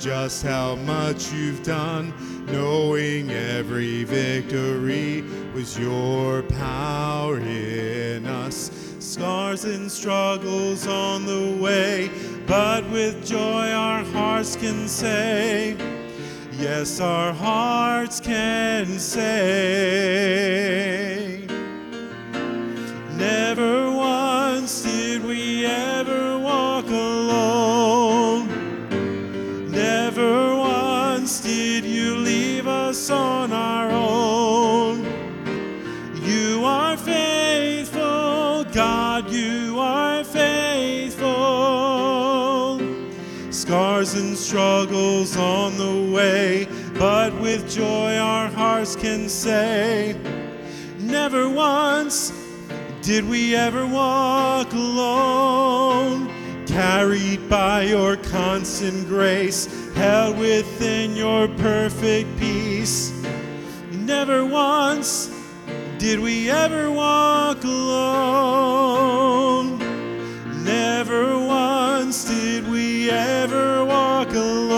just how much you've done, knowing every victory was your power in us. Scars and struggles on the way, but with joy our hearts can say, Yes, our hearts can say. Never on the way, but with joy our hearts can say, Never once did we ever walk alone, carried by your constant grace, held within your perfect peace. Never once did we ever walk alone. Never once did we ever walk alone.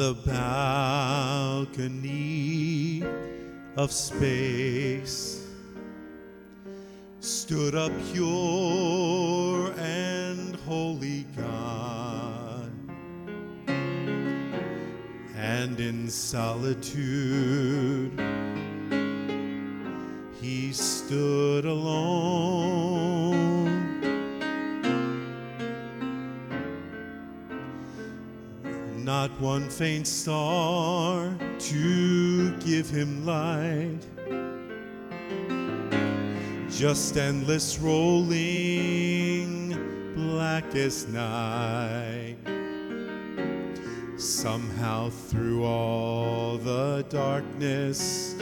The balcony of space stood a pure and holy God, and in solitude he stood alone. One faint star to give him light, just endless rolling black as night. Somehow through all the darkness,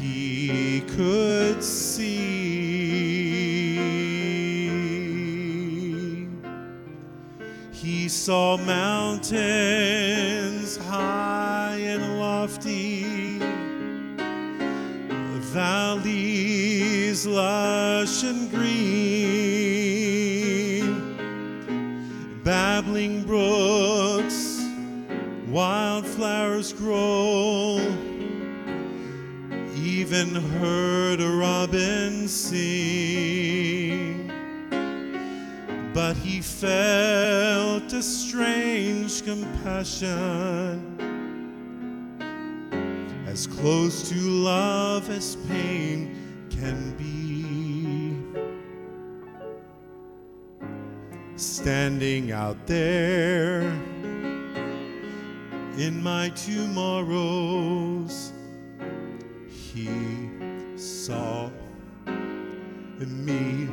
he could see. He saw mountains high and lofty, valleys lush and green, babbling brooks, wildflowers grow, even heard a robin sing. But he felt a strange compassion. As close to love as pain can be. Standing out there in my tomorrows he saw in me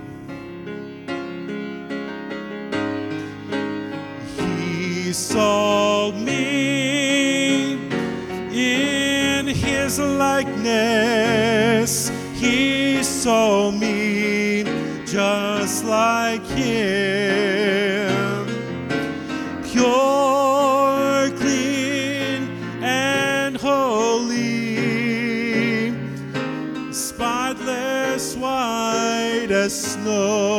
He saw me in His likeness. He saw me just like Him. Pure, clean, and holy, spotless, white as snow.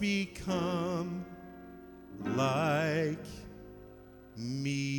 Become like me.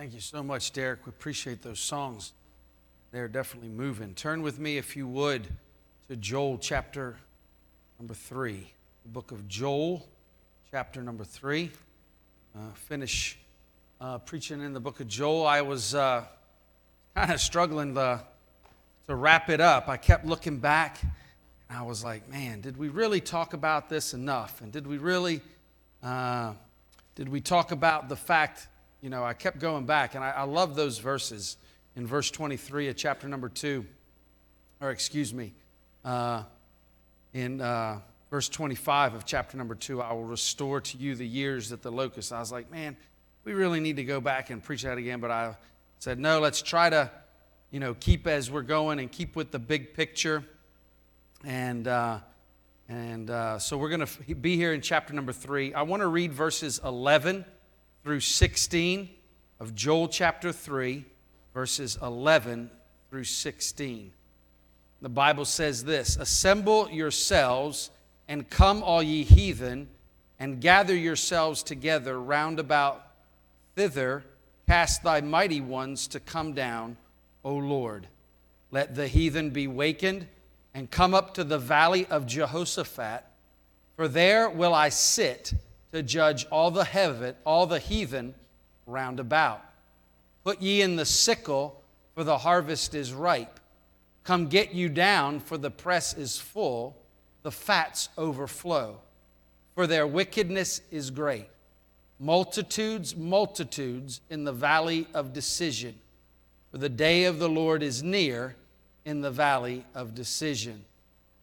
Thank you so much, Derek. We appreciate those songs. They're definitely moving. Turn with me, if you would, to Joel chapter number three. The book of Joel, chapter number three. Uh, finish uh, preaching in the book of Joel. I was uh, kind of struggling to, to wrap it up. I kept looking back and I was like, man, did we really talk about this enough? And did we really, uh, did we talk about the fact you know, I kept going back, and I, I love those verses in verse 23 of chapter number 2, or excuse me, uh, in uh, verse 25 of chapter number 2, I will restore to you the years that the locust. I was like, man, we really need to go back and preach that again, but I said, no, let's try to, you know, keep as we're going and keep with the big picture. And, uh, and uh, so we're going to be here in chapter number 3. I want to read verses 11 through 16 of Joel chapter 3, verses 11 through 16. The Bible says this Assemble yourselves and come, all ye heathen, and gather yourselves together round about thither. Cast thy mighty ones to come down, O Lord. Let the heathen be wakened and come up to the valley of Jehoshaphat, for there will I sit to judge all the heaven, all the heathen round about. Put ye in the sickle, for the harvest is ripe. Come get you down, for the press is full, the fats overflow. For their wickedness is great. Multitudes, multitudes in the valley of decision. For the day of the Lord is near in the valley of decision.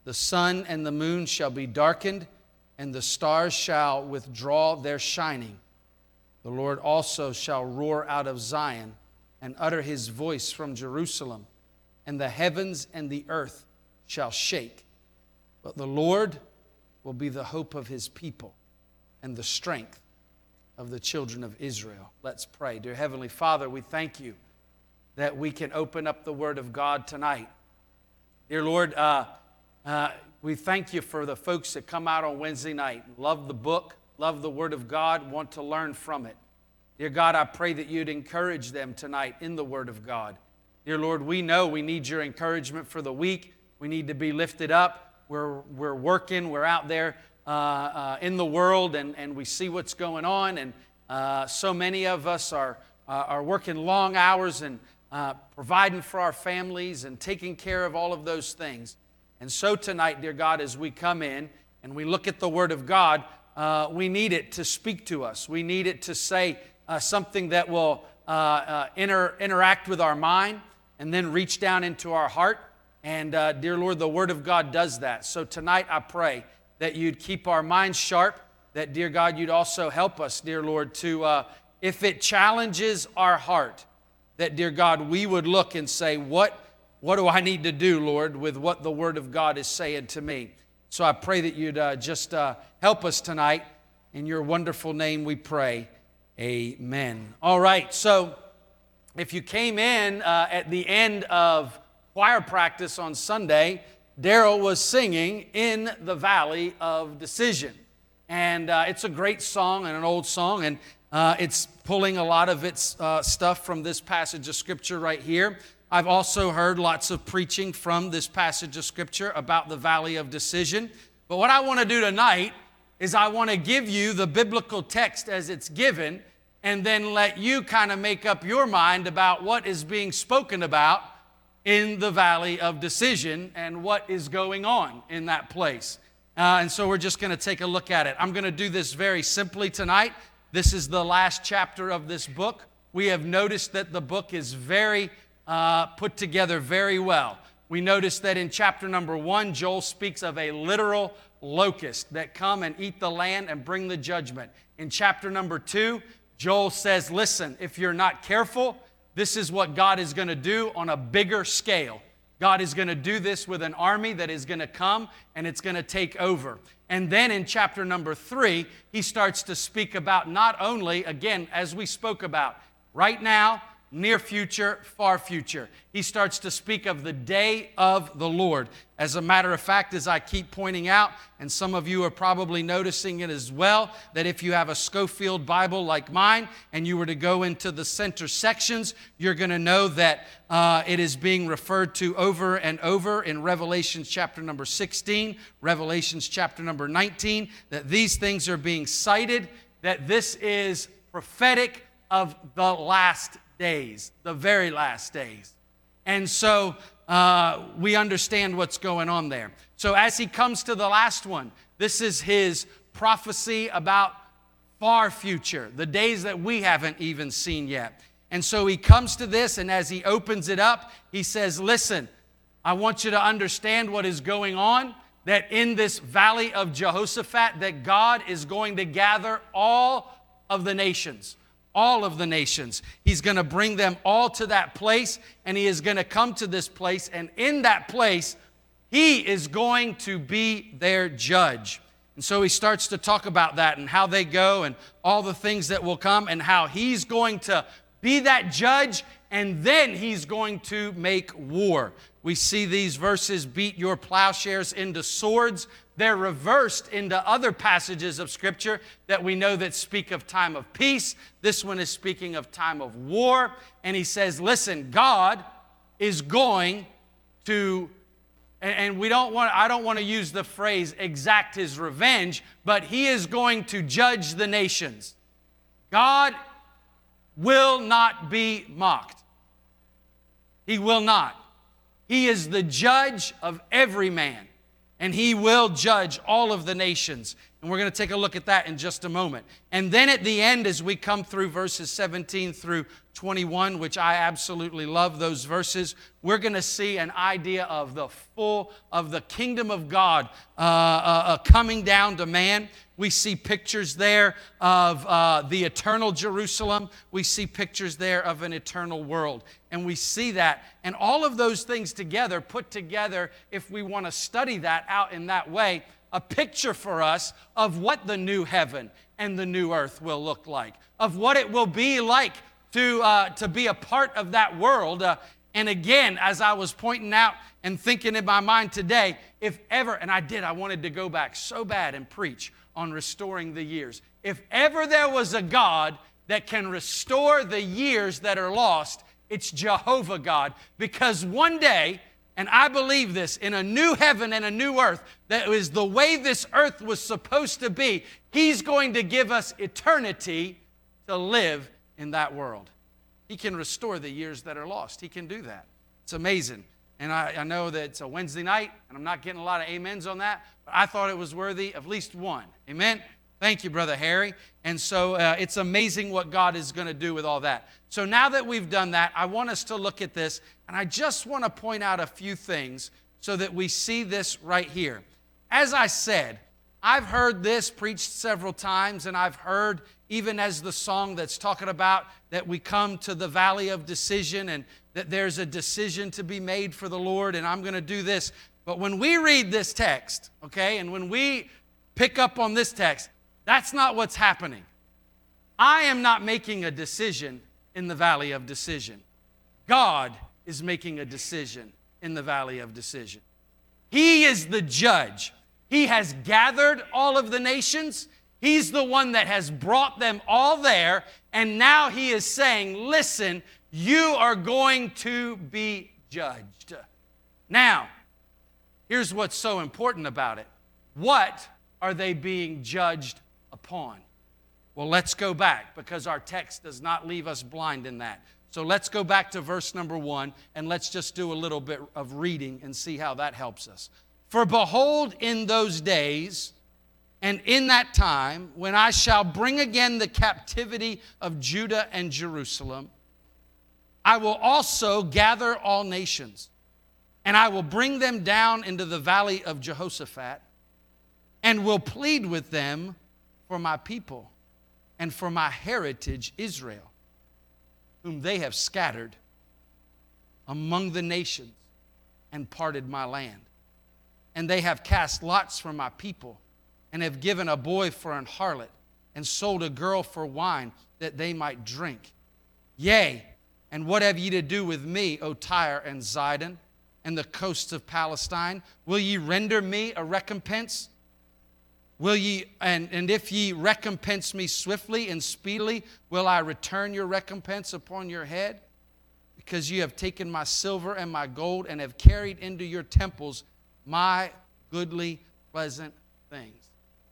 The sun and the moon shall be darkened and the stars shall withdraw their shining. The Lord also shall roar out of Zion and utter his voice from Jerusalem, and the heavens and the earth shall shake. But the Lord will be the hope of his people and the strength of the children of Israel. Let's pray. Dear Heavenly Father, we thank you that we can open up the Word of God tonight. Dear Lord, uh, uh, we thank you for the folks that come out on Wednesday night, love the book, love the Word of God, want to learn from it. Dear God, I pray that you'd encourage them tonight in the Word of God. Dear Lord, we know we need your encouragement for the week. We need to be lifted up. We're, we're working, we're out there uh, uh, in the world, and, and we see what's going on. And uh, so many of us are, uh, are working long hours and uh, providing for our families and taking care of all of those things. And so tonight, dear God, as we come in and we look at the Word of God, uh, we need it to speak to us. We need it to say uh, something that will uh, uh inter- interact with our mind and then reach down into our heart. And uh, dear Lord, the Word of God does that. So tonight, I pray that you'd keep our minds sharp, that, dear God, you'd also help us, dear Lord, to, uh, if it challenges our heart, that, dear God, we would look and say, what what do I need to do, Lord, with what the Word of God is saying to me? So I pray that you'd uh, just uh, help us tonight. In your wonderful name we pray. Amen. All right, so if you came in uh, at the end of choir practice on Sunday, Daryl was singing in the Valley of Decision. And uh, it's a great song and an old song, and uh, it's pulling a lot of its uh, stuff from this passage of Scripture right here. I've also heard lots of preaching from this passage of Scripture about the Valley of Decision. But what I want to do tonight is I want to give you the biblical text as it's given, and then let you kind of make up your mind about what is being spoken about in the valley of decision and what is going on in that place. Uh, and so we're just going to take a look at it. I'm going to do this very simply tonight. This is the last chapter of this book. We have noticed that the book is very uh, put together very well. We notice that in chapter number one, Joel speaks of a literal locust that come and eat the land and bring the judgment. In chapter number two, Joel says, Listen, if you're not careful, this is what God is going to do on a bigger scale. God is going to do this with an army that is going to come and it's going to take over. And then in chapter number three, he starts to speak about not only, again, as we spoke about, right now, near future, far future. He starts to speak of the day of the Lord. As a matter of fact, as I keep pointing out, and some of you are probably noticing it as well, that if you have a Scofield Bible like mine and you were to go into the center sections, you're going to know that uh, it is being referred to over and over in Revelations chapter number 16, Revelations chapter number 19, that these things are being cited, that this is prophetic of the last days, the very last days. And so uh, we understand what's going on there. So as he comes to the last one, this is his prophecy about far future, the days that we haven't even seen yet. And so he comes to this, and as he opens it up, he says, Listen, I want you to understand what is going on. That in this valley of Jehoshaphat, that God is going to gather all of the nations all of the nations. He's going to bring them all to that place, and He is going to come to this place, and in that place, He is going to be their judge. And so he starts to talk about that and how they go and all the things that will come and how he's going to be that judge and then he's going to make war. We see these verses beat your plowshares into swords, they're reversed into other passages of Scripture that we know that speak of time of peace. This one is speaking of time of war. And he says, listen, God is going to and we don't want i don't want to use the phrase exact his revenge but he is going to judge the nations god will not be mocked he will not he is the judge of every man and he will judge all of the nations. And we're going to take a look at that in just a moment. And then at the end, as we come through verses 17 through 21, which I absolutely love those verses, we're going to see an idea of the full, of the kingdom of God uh, uh, uh, coming down to man. We see pictures there of uh, the eternal Jerusalem. We see pictures there of an eternal world. And we see that. And all of those things together, put together, if we want to study that out in that way, a picture for us of what the new heaven and the new earth will look like, of what it will be like to, uh, to be a part of that world. Uh, and again, as I was pointing out and thinking in my mind today, if ever, and I did, I wanted to go back so bad and preach on restoring the years. If ever there was a God that can restore the years that are lost, it's Jehovah God. Because one day, and I believe this, in a new heaven and a new earth, that is the way this earth was supposed to be, He's going to give us eternity to live in that world. He can restore the years that are lost. He can do that. It's amazing. And I, I, know that it's a Wednesday night, and I'm not getting a lot of amens on that, but I thought it was worthy of at least one. Amen? Thank you, Brother Harry. And so uh, it's amazing what God is going to do with all that. So now that we've done that, I want us to look at this, and I just want to point out a few things so that we see this right here. As I said, I've heard this preached several times, and I've heard even as the song that's talking about that we come to the valley of decision and that there's a decision to be made for the Lord, and I'm going to do this. But when we read this text, okay, and when we pick up on this text, that's not what's happening. I am not making a decision in the valley of decision. God is making a decision in the valley of decision. He is the judge. He has gathered all of the nations. He's the one that has brought them all there. And now he is saying, Listen, you are going to be judged. Now, here's what's so important about it what are they being judged upon? Well, let's go back because our text does not leave us blind in that. So let's go back to verse number one and let's just do a little bit of reading and see how that helps us. For behold, in those days and in that time, when I shall bring again the captivity of Judah and Jerusalem, I will also gather all nations, and I will bring them down into the valley of Jehoshaphat, and will plead with them for my people and for my heritage Israel whom they have scattered among the nations and parted my land. And they have cast lots for my people, and have given a boy for an harlot, and sold a girl for wine that they might drink. Yea, and what have ye to do with me, O Tyre and Zidon, and the coasts of Palestine? Will ye render me a recompense? Will ye, and, and if ye recompense me swiftly and speedily, will I return your recompense upon your head? Because you have taken my silver and my gold and have carried into your temples my goodly, pleasant things.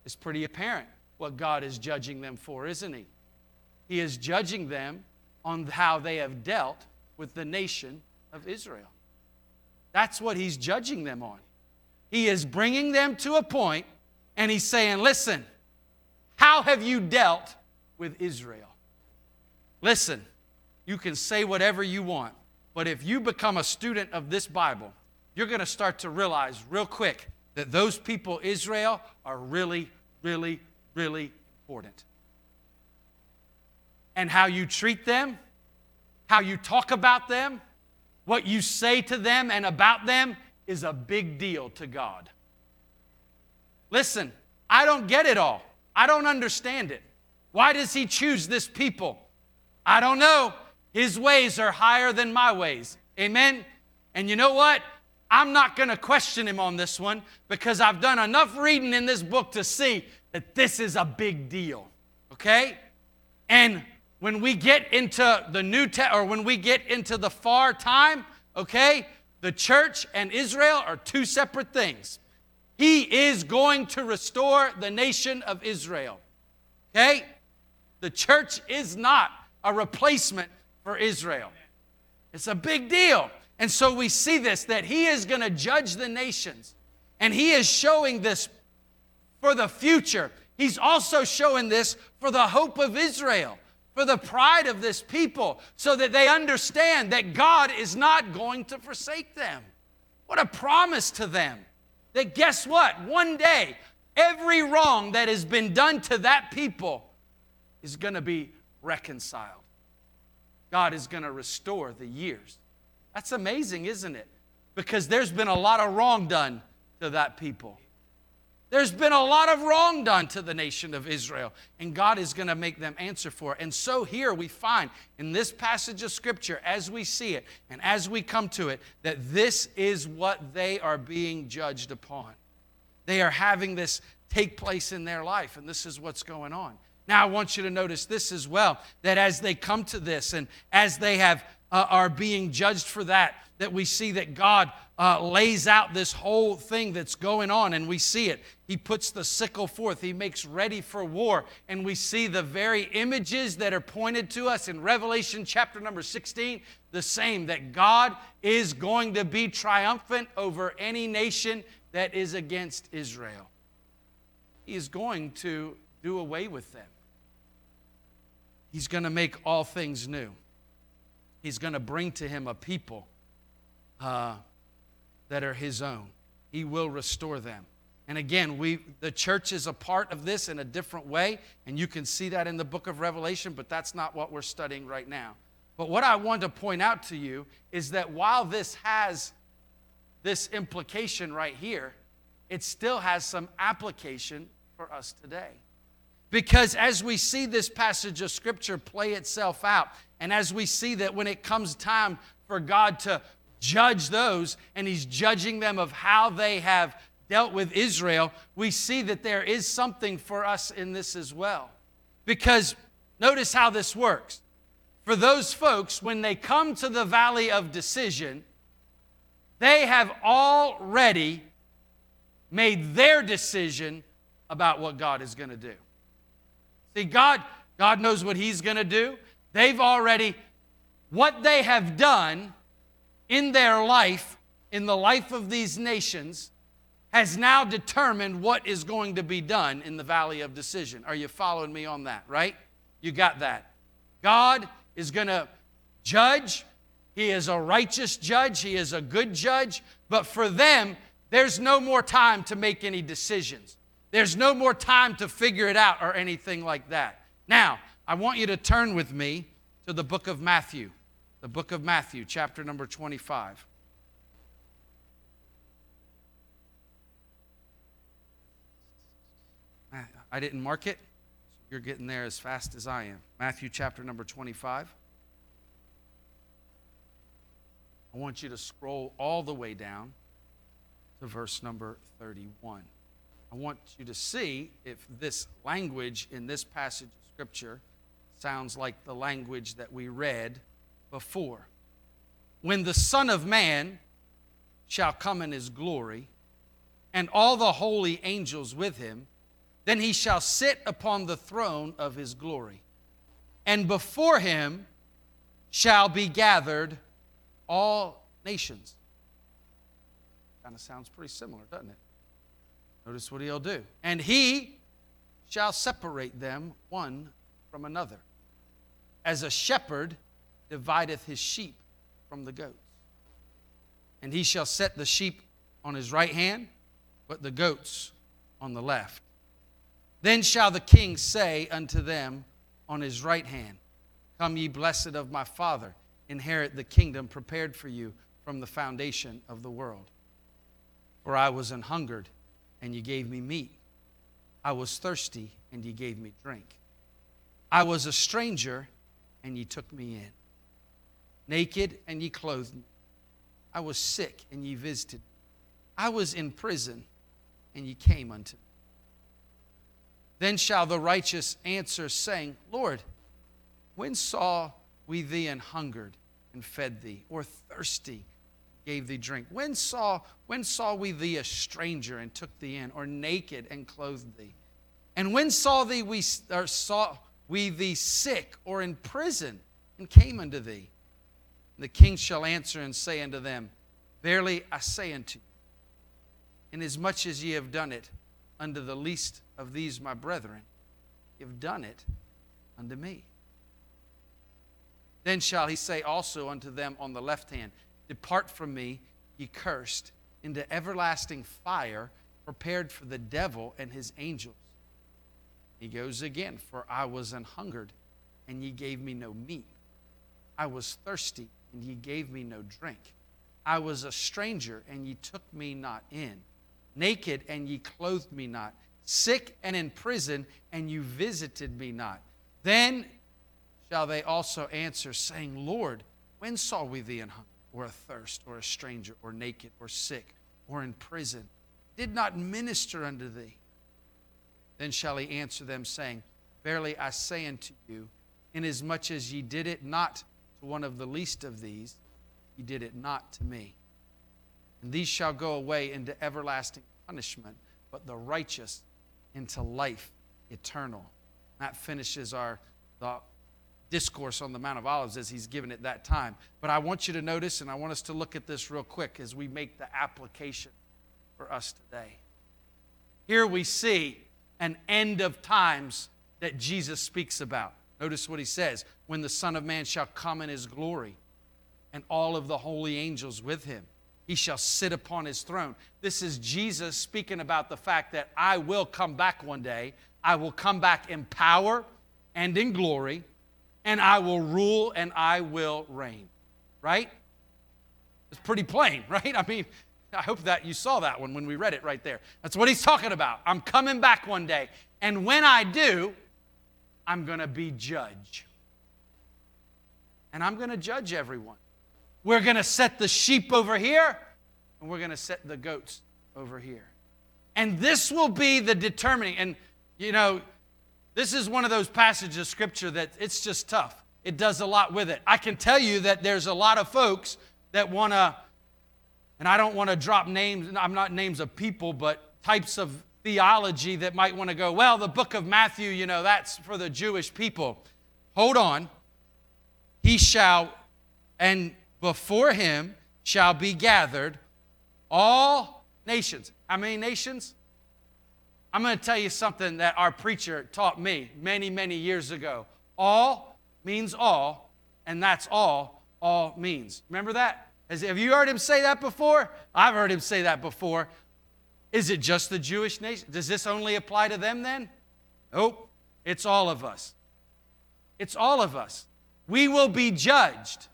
It's pretty apparent what God is judging them for, isn't He? He is judging them on how they have dealt with the nation of Israel. That's what He's judging them on. He is bringing them to a point and he's saying, Listen, how have you dealt with Israel? Listen, you can say whatever you want, but if you become a student of this Bible, you're going to start to realize real quick that those people, Israel, are really, really, really important. And how you treat them, how you talk about them, what you say to them and about them is a big deal to God. Listen, I don't get it all. I don't understand it. Why does he choose this people? I don't know. His ways are higher than my ways. Amen. And you know what? I'm not going to question him on this one because I've done enough reading in this book to see that this is a big deal. Okay? And when we get into the new te- or when we get into the far time, okay? The church and Israel are two separate things. He is going to restore the nation of Israel. Okay? The church is not a replacement for Israel. It's a big deal. And so we see this that he is going to judge the nations. And he is showing this for the future. He's also showing this for the hope of Israel, for the pride of this people, so that they understand that God is not going to forsake them. What a promise to them that guess what? One day, every wrong that has been done to that people is going to be reconciled. God is going to restore the years. That's amazing, isn't it? Because there's been a lot of wrong done to that people. There's been a lot of wrong done to the nation of Israel, and God is going to make them answer for it. And so here we find in this passage of Scripture, as we see it and as we come to it, that this is what they are being judged upon. They are having this take place in their life, and this is what's going on. Now, I want you to notice this as well that as they come to this and as they have, uh, are being judged for that, that we see that God uh, lays out this whole thing that's going on, and we see it. He puts the sickle forth, he makes ready for war, and we see the very images that are pointed to us in Revelation chapter number 16 the same that God is going to be triumphant over any nation that is against Israel. He is going to do away with them. He's going to make all things new. He's going to bring to him a people uh, that are His own. He will restore them. And again, we the church is a part of this in a different way, and you can see that in the book of Revelation, but that's not what we're studying right now. But what I want to point out to you is that while this has this implication right here, it still has some application for us today. Because as we see this passage of Scripture play itself out, and as we see that when it comes time for God to judge those, and He's judging them of how they have dealt with Israel, we see that there is something for us in this as well. Because notice how this works. For those folks, when they come to the valley of decision, they have already made their decision about what God is going to do. See, God, God knows what He's going to do. They've already, what they have done in their life, in the life of these nations, has now determined what is going to be done in the valley of decision. Are you following me on that, right? You got that. God is going to judge. He is a righteous judge. He is a good judge. But for them, there's no more time to make any decisions. There's no more time to figure it out or anything like that. Now, I want you to turn with me to the book of Matthew, the book of Matthew, chapter number 25. Ah, I didn't mark it, so you're getting there as fast as I am. Matthew chapter number 25. I want you to scroll all the way down to verse number 31. I want you to see if this language in this passage of Scripture sounds like the language that we read before. When the Son of Man shall come in his glory, and all the holy angels with him, then he shall sit upon the throne of his glory. And before him shall be gathered all nations. Kind of sounds pretty similar, doesn't it? Notice what he'll do. And he shall separate them one from another, as a shepherd divideth his sheep from the goats. And he shall set the sheep on his right hand, but the goats on the left. Then shall the king say unto them on his right hand, Come, ye blessed of my Father, inherit the kingdom prepared for you from the foundation of the world. For I was an hungered, and ye gave me meat. I was thirsty, and ye gave me drink. I was a stranger, and ye took me in. Naked, and ye clothed me. I was sick, and ye visited. Me. I was in prison, and ye came unto me. Then shall the righteous answer, saying, Lord, when saw we thee and hungered and fed thee, or thirsty, gave thee drink? When saw, when saw we thee a stranger and took thee in, or naked and clothed thee? And when saw thee we or saw we thee sick or in prison and came unto thee? The king shall answer and say unto them, Verily I say unto you, inasmuch as ye have done it unto the least of these my brethren, ye have done it unto me. Then shall he say also unto them on the left hand, Depart from me, ye cursed, into everlasting fire prepared for the devil and his angels. He goes again, For I was an hungered, and ye gave me no meat. I was thirsty, and ye gave me no drink. I was a stranger, and ye took me not in. Naked, and ye clothed me not sick and in prison, and you visited me not. Then shall they also answer, saying, Lord, when saw we thee in hunger, or athirst, or a stranger, or naked, or sick, or in prison? Did not minister unto thee? Then shall he answer them, saying, Verily I say unto you, inasmuch as ye did it not one of the least of these, ye did it not to me. And these shall go away into everlasting punishment, but the righteous into life eternal. That finishes our discourse on the Mount of Olives as he's given it that time. But I want you to notice, and I want us to look at this real quick as we make the application for us today. Here we see an end of times that Jesus speaks about. Notice what he says when the Son of Man shall come in his glory, and all of the holy angels with him. He shall sit upon his throne. This is Jesus speaking about the fact that I will come back one day. I will come back in power and in glory, and I will rule and I will reign. Right? It's pretty plain, right? I mean, I hope that you saw that one when we read it right there. That's what he's talking about. I'm coming back one day, And when I do, I'm going to be judge. And I'm going to judge everyone. We're going to set the sheep over here, and we're going to set the goats over here. And this will be the determining. And, you know, this is one of those passages of scripture that it's just tough. It does a lot with it. I can tell you that there's a lot of folks that want to, and I don't want to drop names, I'm not names of people, but types of theology that might want to go, well, the book of Matthew, you know, that's for the Jewish people. Hold on. He shall, and before him shall be gathered all nations. How many nations? I'm going to tell you something that our preacher taught me many, many years ago. All means all, and that's all all means. Remember that? Have you heard him say that before? I've heard him say that before. Is it just the Jewish nation? Does this only apply to them then? Nope. It's all of us. It's all of us. We will be judged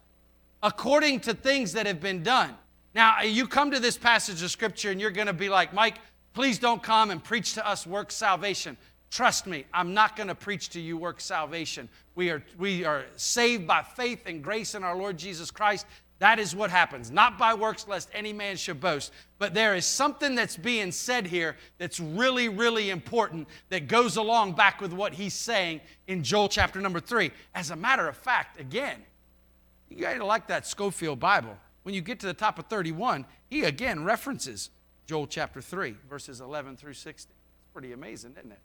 according to things that have been done. Now, you come to this passage of scripture and you're going to be like, Mike, Please don't come and preach to us work salvation. Trust me, I'm not going to preach to you work salvation. We are, we are saved by faith and grace in our Lord Jesus Christ. That is what happens, not by works, lest any man should boast. But there is something that's being said here that's really, really important that goes along back with what he's saying in Joel chapter number three. As a matter of fact, again, you gotta like that Scofield Bible. When you get to the top of 31, he again references Joel chapter 3, verses 11 through 16. It's pretty amazing, isn't it?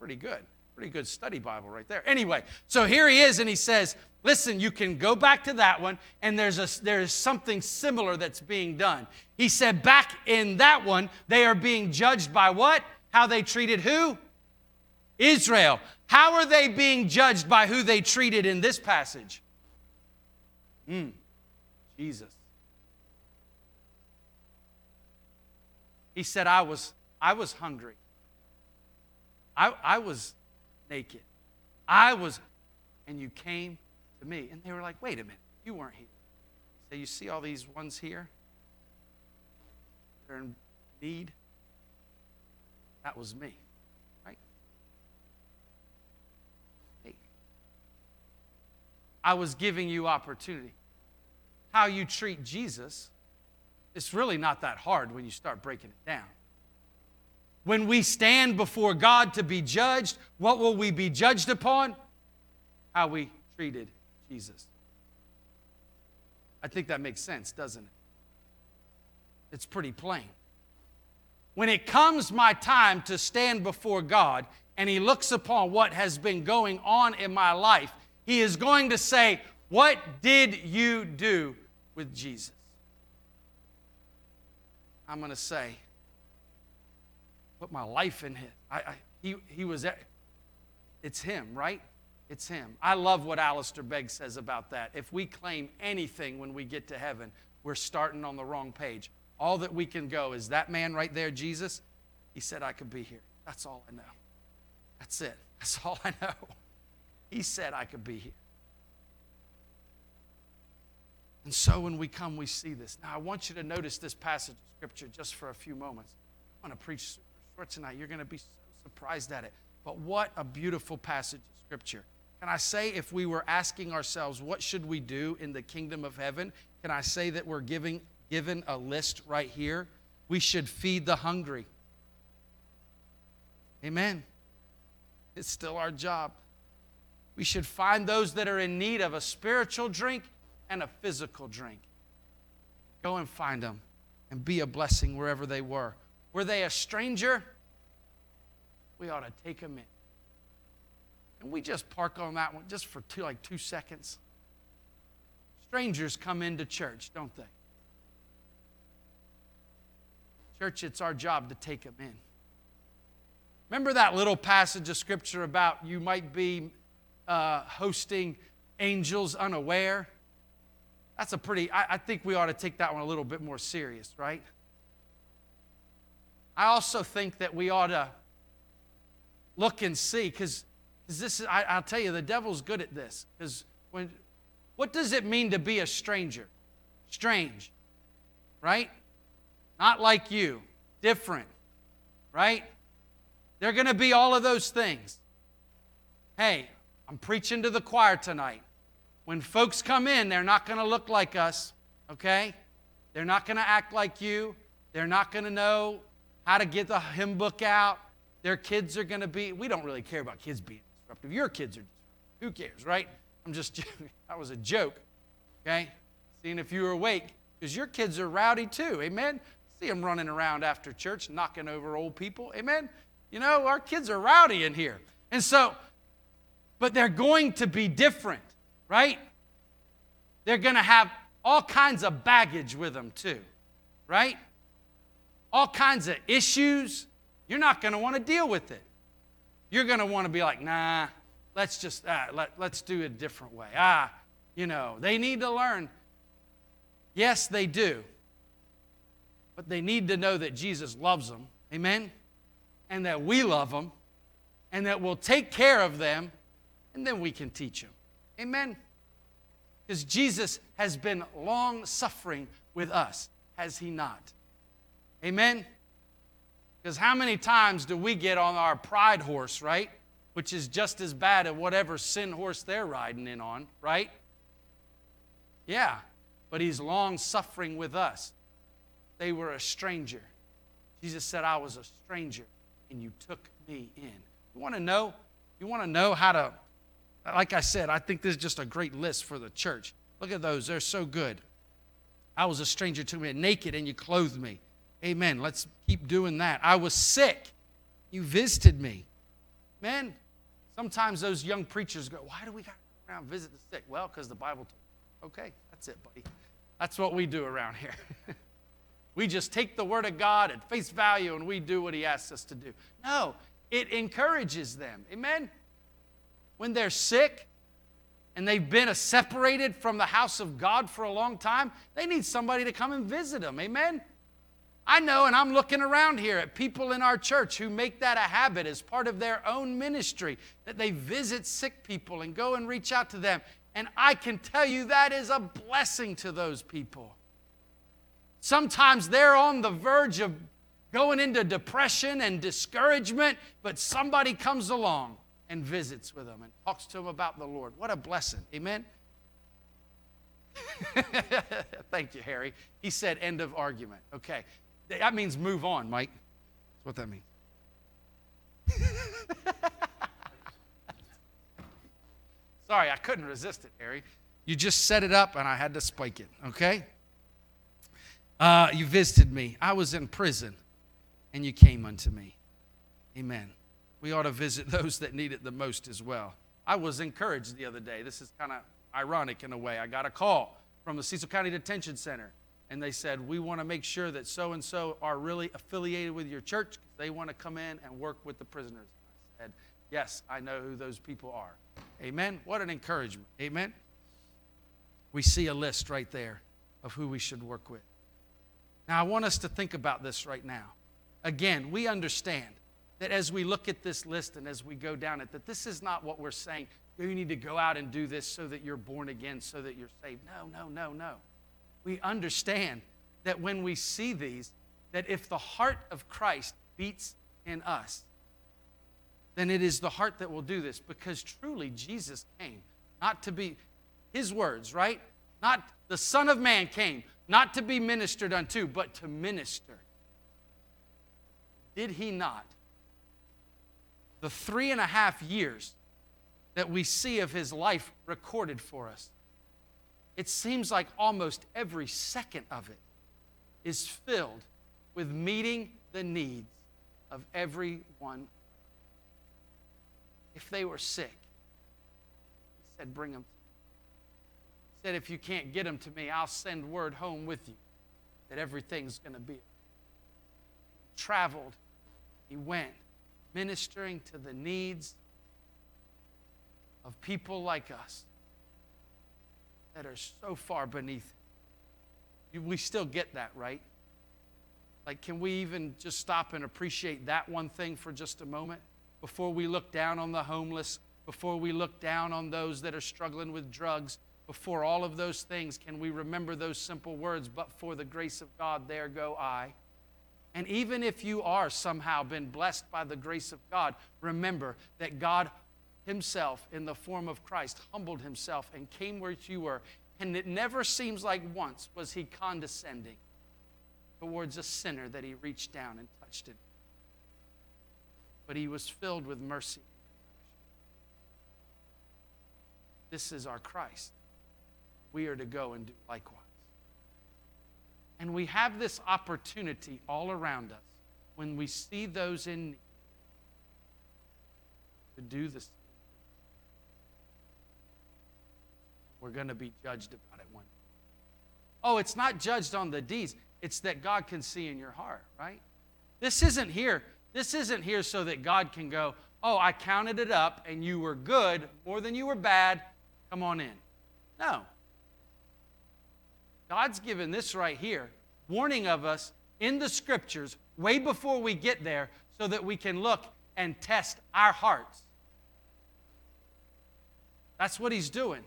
Pretty good. Pretty good study Bible right there. Anyway, so here he is, and he says, Listen, you can go back to that one, and there's, a, there's something similar that's being done. He said, Back in that one, they are being judged by what? How they treated who? Israel. How are they being judged by who they treated in this passage? Hmm, Jesus. He said, I was, I was hungry. I, I was naked. I was, and you came to me. And they were like, wait a minute, you weren't here. So you see all these ones here? They're in need. That was me, right? Hey. I was giving you opportunity. How you treat Jesus it's really not that hard when you start breaking it down. When we stand before God to be judged, what will we be judged upon? How we treated Jesus. I think that makes sense, doesn't it? It's pretty plain. When it comes my time to stand before God and He looks upon what has been going on in my life, He is going to say, What did you do with Jesus? I'm going to say, put my life in him. I, I, he, he was, it's him, right? It's him. I love what Alistair Begg says about that. If we claim anything when we get to heaven, we're starting on the wrong page. All that we can go is that man right there, Jesus, he said, I could be here. That's all I know. That's it. That's all I know. He said I could be here. And so when we come, we see this. Now, I want you to notice this passage of Scripture just for a few moments. I want to preach short tonight. You're going to be so surprised at it. But what a beautiful passage of Scripture. Can I say, if we were asking ourselves, what should we do in the kingdom of heaven? Can I say that we're giving, given a list right here? We should feed the hungry. Amen. It's still our job. We should find those that are in need of a spiritual drink and a physical drink. Go and find them and be a blessing wherever they were. Were they a stranger? We ought to take them in. And we just park on that one just for two, like two seconds. Strangers come into church, don't they? Church, it's our job to take them in. Remember that little passage of scripture about you might be uh, hosting angels unaware? That's a pretty, I, I think we ought to take that one a little bit more serious, right? I also think that we ought to look and see, because this is, I, I'll tell you, the devil's good at this. Because when, what does it mean to be a stranger? Strange, right? Not like you, different, right? They're going to be all of those things. Hey, I'm preaching to the choir tonight. When folks come in, they're not going to look like us, okay? They're not going to act like you. They're not going to know how to get the hymn book out. Their kids are going to be, we don't really care about kids being disruptive. Your kids are disruptive. Who cares, right? I'm just, that was a joke, okay? Seeing if you were awake, because your kids are rowdy too, amen? See them running around after church, knocking over old people, amen? You know, our kids are rowdy in here. And so, but they're going to be different, right? They're going to have all kinds of baggage with them, too, right? All kinds of issues. You're not going to want to deal with it. You're going to want to be like, nah, let's just, uh, let, let's do it a different way. Ah, you know, they need to learn. Yes, they do. But they need to know that Jesus loves them. Amen? and that we love them and that we'll take care of them and then we can teach them. Amen? Because Jesus has been long suffering with us, has he not? Amen? Because how many times do we get on our pride horse, right? Which is just as bad as whatever sin horse they're riding in on, right? Yeah, but he's long suffering with us. They were a stranger. Jesus said, I was a stranger and you took me in. You want to know? You want to know how to, like I said, I think this is just a great list for the church. Look at those, they're so good. I was a stranger to me, naked, and you clothed me. Amen. Let's keep doing that. I was sick. You visited me. Man, sometimes those young preachers go, Why do we got to around visit the sick? Well, because the Bible told Okay, that's it, buddy. That's what we do around here. We just take the Word of God at face value and we do what He asks us to do. No, it encourages them. Amen? When they're sick and they've been separated from the house of God for a long time, they need somebody to come and visit them. Amen? I know, and I'm looking around here at people in our church who make that a habit as part of their own ministry, that they visit sick people and go and reach out to them. And I can tell you that is a blessing to those people. Sometimes they're on the verge of going into depression and discouragement, but somebody comes along and visits with them and talks to them about the Lord. What a blessing. Amen? Thank you, Harry. He said, end of argument. Okay. That means move on, Mike. That's what that means. Sorry, I couldn't resist it, Harry. You just set it up and I had to spike it, okay? Uh, you visited me. I was in prison, and you came unto me. Amen. We ought to visit those that need it the most as well. I was encouraged the other day. This is kind of ironic in a way. I got a call from the Cecil County Detention Center, and they said, We want to make sure that so and so are really affiliated with your church they want to come in and work with the prisoners. I said, Yes, I know who those people are. Amen. What an encouragement. Amen. We see a list right there of who we should work with. Now, I want us to think about this right now. Again, we understand that as we look at this list and as we go down it, that this is not what we're saying. You need to go out and do this so that you're born again, so that you're saved. No, no, no, no. We understand that when we see these, that if the heart of Christ beats in us, then it is the heart that will do this because truly Jesus came not to be his words, right? Not the Son of Man came not to be ministered unto, but to minister. Did he not? The three and a half years that we see of his life recorded for us, it seems like almost every second of it is filled with meeting the needs of everyone. If they were sick, he said, Bring them He said, If you can't get them to me, I'll send word home with you that everything's going to be. He traveled, he went, ministering to the needs of people like us that are so far beneath. We still get that, right? Like, can we even just stop and appreciate that one thing for just a moment before we look down on the homeless, before we look down on those that are struggling with drugs, before all of those things, can we remember those simple words, but for the grace of God, there go I? And even if you are somehow been blessed by the grace of God, remember that God Himself, in the form of Christ, humbled Himself and came where you were. And it never seems like once was He condescending towards a sinner that He reached down and touched it. But He was filled with mercy. This is our Christ. We are to go and do likewise. And we have this opportunity all around us when we see those in need to do this. We're going to be judged about it one day. Oh, it's not judged on the deeds, it's that God can see in your heart, right? This isn't here. This isn't here so that God can go, oh, I counted it up and you were good more than you were bad. Come on in. No. God's given this right here, warning of us in the scriptures way before we get there so that we can look and test our hearts. That's what he's doing.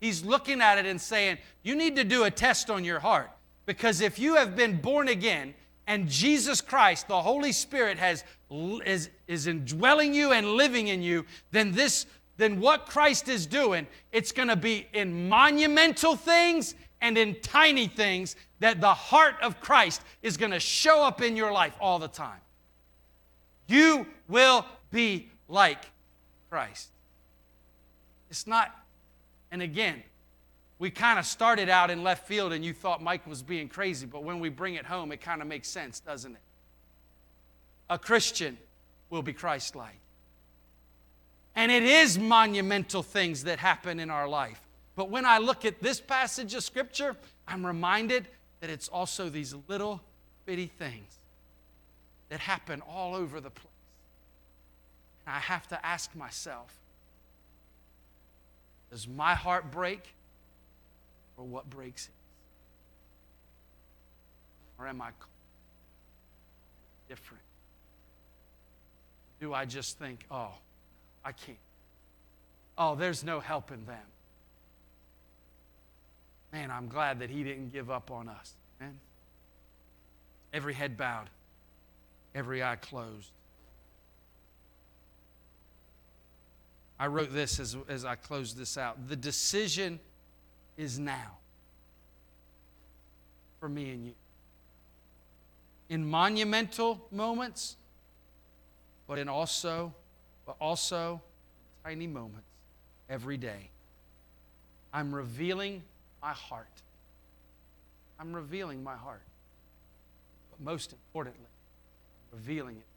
He's looking at it and saying, You need to do a test on your heart. Because if you have been born again and Jesus Christ, the Holy Spirit, has, is, is indwelling you and living in you, then this then what Christ is doing, it's going to be in monumental things and in tiny things that the heart of Christ is going to show up in your life all the time. You will be like Christ. It's not, and again, we kind of started out in left field and you thought Mike was being crazy, but when we bring it home, it kind of makes sense, doesn't it? A Christian will be Christ like. And it is monumental things that happen in our life. But when I look at this passage of Scripture, I'm reminded that it's also these little bitty things that happen all over the place. And I have to ask myself does my heart break or what breaks it? Or am I different? Do I just think, oh, I can't. Oh, there's no helping them. Man, I'm glad that he didn't give up on us. Amen. Every head bowed, every eye closed. I wrote this as, as I closed this out. The decision is now for me and you. In monumental moments, but in also but also tiny moments every day. I'm revealing my heart. I'm revealing my heart. But most importantly, I'm revealing it.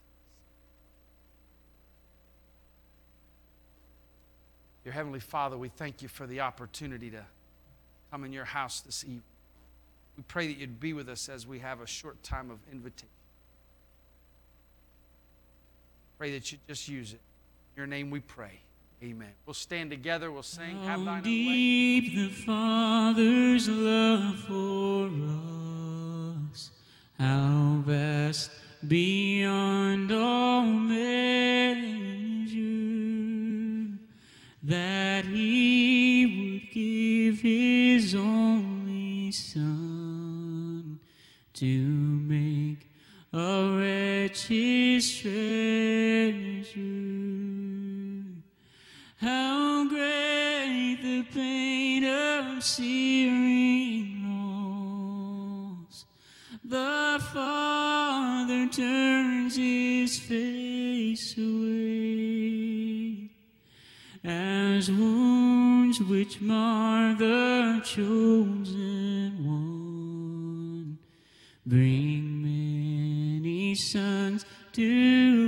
Dear Heavenly Father, we thank you for the opportunity to come in your house this evening. We pray that you'd be with us as we have a short time of invitation. Pray that you just use it your name we pray. Amen. We'll stand together. We'll sing. How Have thine deep the Father's love for us. How vast beyond all measure that He would give His only Son to make a wretch His which mar the chosen one. Bring many sons to